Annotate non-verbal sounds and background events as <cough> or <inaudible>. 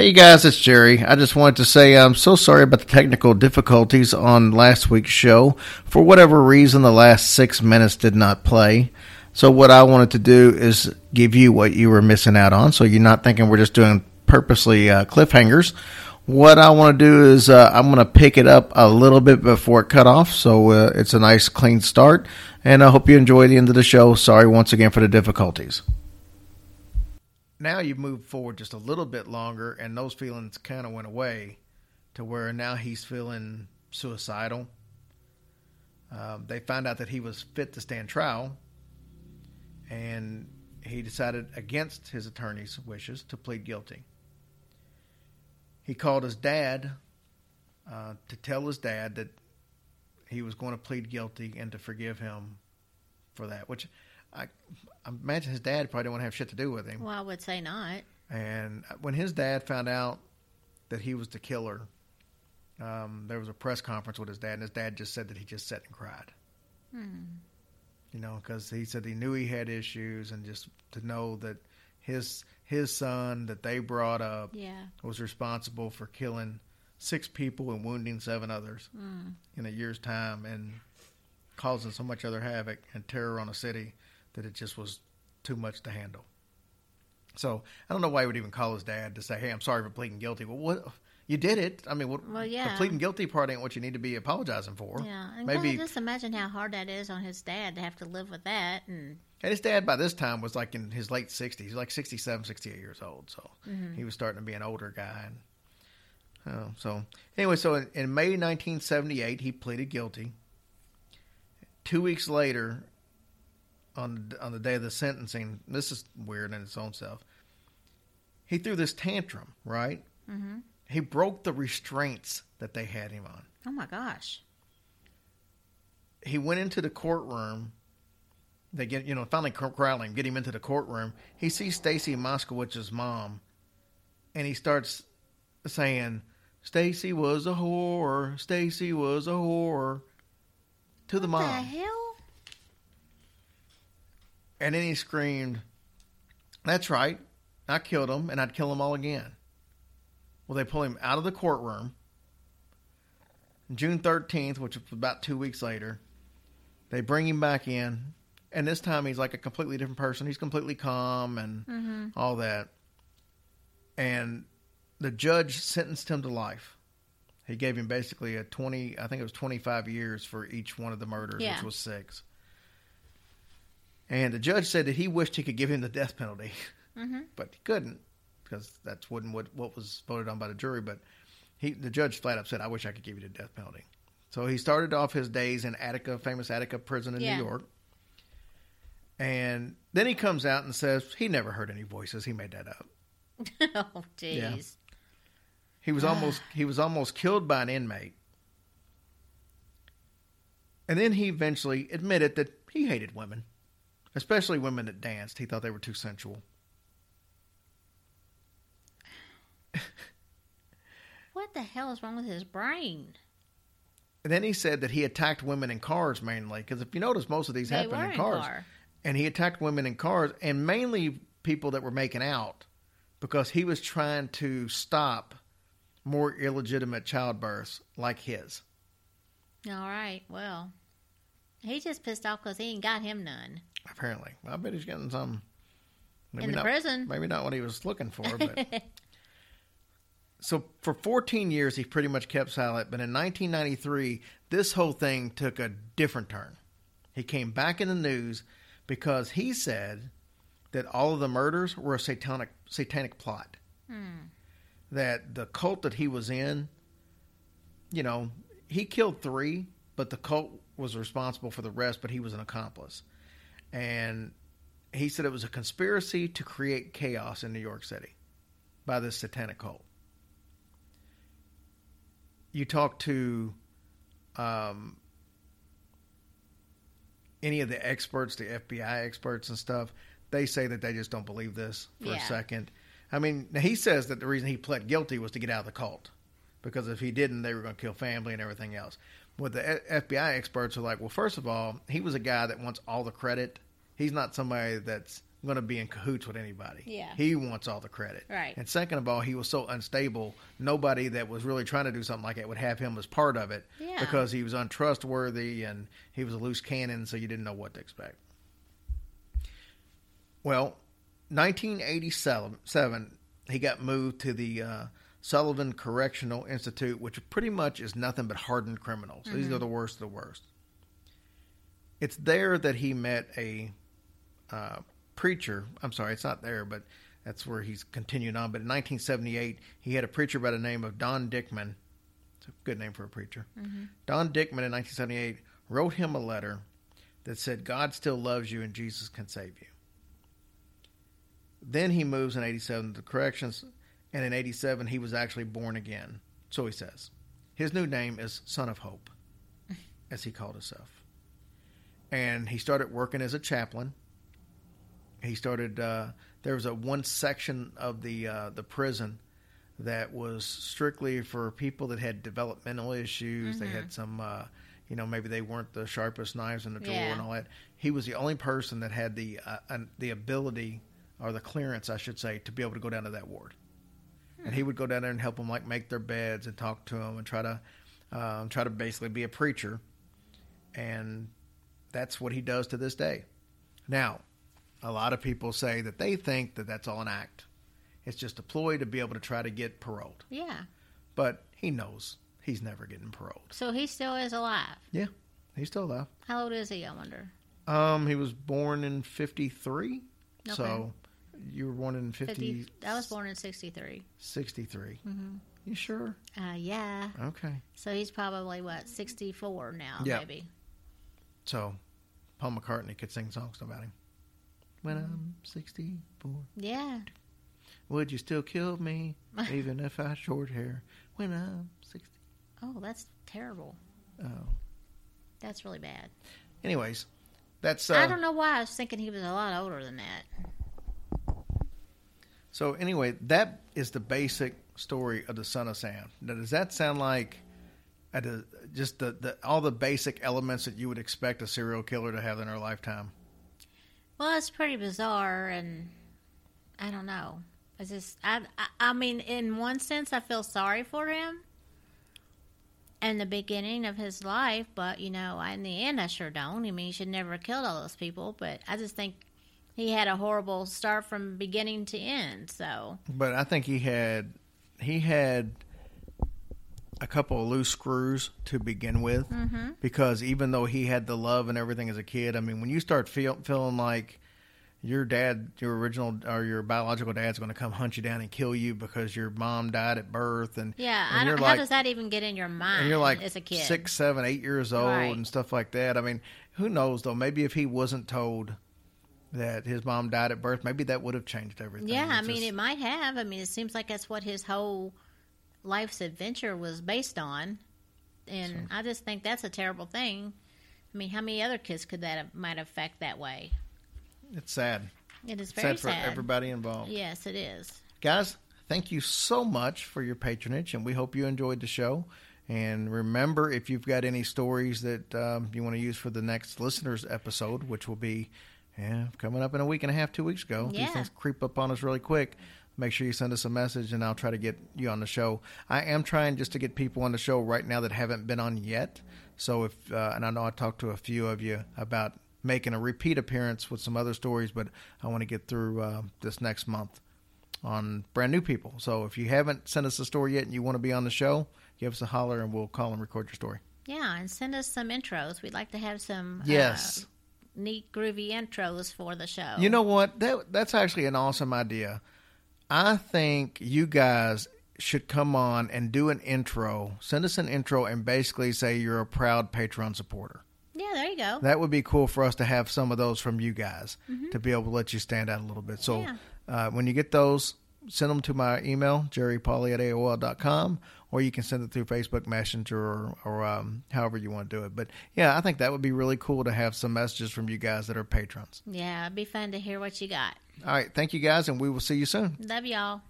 Hey guys, it's Jerry. I just wanted to say I'm so sorry about the technical difficulties on last week's show. For whatever reason, the last six minutes did not play. So what I wanted to do is give you what you were missing out on, so you're not thinking we're just doing purposely uh, cliffhangers. What I want to do is uh, I'm going to pick it up a little bit before it cut off, so uh, it's a nice clean start. And I hope you enjoy the end of the show. Sorry once again for the difficulties. Now you've moved forward just a little bit longer, and those feelings kind of went away to where now he's feeling suicidal. Um, they found out that he was fit to stand trial, and he decided against his attorney's wishes to plead guilty. He called his dad uh, to tell his dad that he was going to plead guilty and to forgive him for that, which I, I imagine his dad probably didn't want to have shit to do with him. Well, I would say not. And when his dad found out that he was the killer, um, there was a press conference with his dad, and his dad just said that he just sat and cried. Hmm. You know, because he said he knew he had issues, and just to know that his his son that they brought up Yeah. was responsible for killing six people and wounding seven others Mm. in a year's time, and causing so much other havoc and terror on a city that it just was too much to handle. So I don't know why he would even call his dad to say, "Hey, I'm sorry for pleading guilty." Well, what you did it? I mean, what, Well, the pleading guilty part ain't what you need to be apologizing for. Yeah. And Maybe- just imagine how hard that is on his dad to have to live with that. And And his dad by this time was like in his late 60s, like 67, 68 years old. So Mm-hmm. he was starting to be an older guy. And, oh, so anyway, so in, in May 1978, he pleaded guilty. Two weeks later, on on the day of the sentencing, this is weird in its own self. He threw this tantrum, right? hmm He broke the restraints that they had him on. oh my gosh. he went into the courtroom. They get, you know, finally corral him, get him into the courtroom. He sees Stacy Moskowitz's mom, and he starts saying, "Stacy was a whore. Stacy was a whore." To the What mom, the hell? And then he screamed, "That's right, I killed him, and I'd kill them all again." Well, they pull him out of the courtroom. June thirteenth, which was about two weeks later, they bring him back in, and this time he's like a completely different person. He's completely calm and hmm all that. And the judge sentenced him to life. He gave him basically a 20, I think it was 25 years for each one of the murders, Yeah. which was six. And the judge said that he wished he could give him the death penalty, hmm but he couldn't because that's wasn't what, what was voted on by the jury. But he, the judge flat up said, I wish I could give you the death penalty. So he started off his days in Attica, famous Attica prison in Yeah. New York. And then he comes out and says he never heard any voices. He made that up. <laughs> oh, jeez. He was almost he was almost killed by an inmate. And then he eventually admitted that he hated women, especially women that danced. He thought they were too sensual. <laughs> What the hell is wrong with his brain? And then he said that he attacked women in cars mainly because if you notice, most of these They happen in in cars. car. And he attacked women in cars and mainly people that were making out because he was trying to stop more illegitimate childbirths like his. All right. Well, he just pissed off because he ain't got him none Apparently, I bet he's getting some. Maybe in the not, prison. Maybe not what he was looking for, but <laughs> so for 14 years he pretty much kept silent. But in 1993, this whole thing took a different turn. He came back in the news because he said that all of the murders were a satanic satanic plot. Hmm. That the cult that he was in, you know, he killed three, but the cult was responsible for the rest. But he was an accomplice, and he said it was a conspiracy to create chaos in New York City by this satanic cult. You talk to um, any of the experts, the FBI experts and stuff, they say that they just don't believe this for a second. I mean, he says that the reason he pled guilty was to get out of the cult because if he didn't, they were going to kill family and everything else. What the FBI experts are like, well, first of all, he was a guy that wants all the credit. He's not somebody that's going to be in cahoots with anybody. Yeah. He wants all the credit. Right. And second of all, he was so unstable, nobody that was really trying to do something like that would have him as part of it Yeah. because he was untrustworthy and he was a loose cannon, so you didn't know what to expect. Well, 1987, he got moved to the uh, Sullivan Correctional Institute, which pretty much is nothing but hardened criminals. These are the worst of the worst. It's there that he met a uh, preacher. I'm sorry, it's not there, but that's where he's continued on. But in 1978, he had a preacher by the name of Don Dickman. It's a good name for a preacher. Don Dickman in 1978 wrote him a letter that said, God still loves you and Jesus can save you. Then he moves in 87 to the corrections, and in 87 he was actually born again. So he says. His new name is Son of Hope, <laughs> as he called himself. And he started working as a chaplain. He started. Uh, there was a one section of the uh, the prison that was strictly for people that had developmental issues. They had some, uh, you know, maybe they weren't the sharpest knives in the drawer Yeah. and all that. He was the only person that had the uh, an, the ability or the clearance, I should say, to be able to go down to that ward. And he would go down there and help them, like make their beds and talk to them and try to um, try to basically be a preacher. And that's what he does to this day. Now, a lot of people say that they think that that's all an act. It's just a ploy to be able to try to get paroled. Yeah. But he knows he's never getting paroled. So he still is alive. Yeah, he's still alive. How old is he? I wonder. Um, he was born in '53, Okay. so you were born in 50, 50, I was born in 63. 63. Mm-hmm. You sure? Uh, yeah. Okay. So he's probably, what, 64 now, Yeah. maybe. So Paul McCartney could sing songs about him. When Mm-hmm. I'm 64, Yeah. would you still kill me <laughs> even if I had short hair? When I'm 60. Oh, that's terrible. Oh. That's really bad. Anyways, that's uh, I don't know why I was thinking he was a lot older than that. So anyway, that is the basic story of the Son of Sam. Now, does that sound like the- just the, the all the basic elements that you would expect a serial killer to have in her lifetime? Well, it's pretty bizarre, and I don't know. It's just, I, I, I mean, in one sense, I feel sorry for him in the beginning of his life, but you know, in the end, I sure don't. I mean, he should never have killed all those people, but I just think he had a horrible start from beginning to end. So, But I think he had he had a couple of loose screws to begin with, mm-hmm. because even though he had the love and everything as a kid, I mean, when you start feel, feeling like your dad, your original or your biological dad's going to come hunt you down and kill you because your mom died at birth, and yeah, and I you're don't, like, how does that even get in your mind and you're like as a kid? six, seven, eight years old Right. and stuff like that. I mean, who knows though? Maybe if he wasn't told that his mom died at birth, maybe that would have changed everything. Yeah, I mean, just- it might have. I mean, it seems like that's what his whole life's adventure was based on, and I just think that's a terrible thing. I mean, how many other kids could that have, might affect that way? it's sad. It is very sad for everybody involved. Yes, it is. Guys, thank you so much for your patronage, and we hope you enjoyed the show. And remember, if you've got any stories that um, you want to use for the next listeners episode, which will be yeah, coming up in a week and a half, two weeks ago. These things creep up on us really quick. Make sure you send us a message, and I'll try to get you on the show. I am trying just to get people on the show right now that haven't been on yet. So if uh, and I know I talked to a few of you about making a repeat appearance with some other stories, but I want to get through uh, this next month on brand new people. So if you haven't sent us a story yet and you want to be on the show, give us a holler and we'll call and record your story. Yeah, and send us some intros. We'd like to have some Yes. uh, neat, groovy intros for the show. You know what? That that's actually an awesome idea. I think you guys should come on and do an intro. Send us an intro and basically say you're a proud Patreon supporter. Yeah, there you go. That would be cool for us to have some of those from you guys to be able to let you stand out a little bit. So Yeah. uh, when you get those, send them to my email, jerrypolly at AOL.com, or you can send it through Facebook Messenger or, or um, however you want to do it. But yeah, I think that would be really cool to have some messages from you guys that are patrons. Yeah, it'd be fun to hear what you got. All right. Thank you guys, and we will see you soon. Love y'all.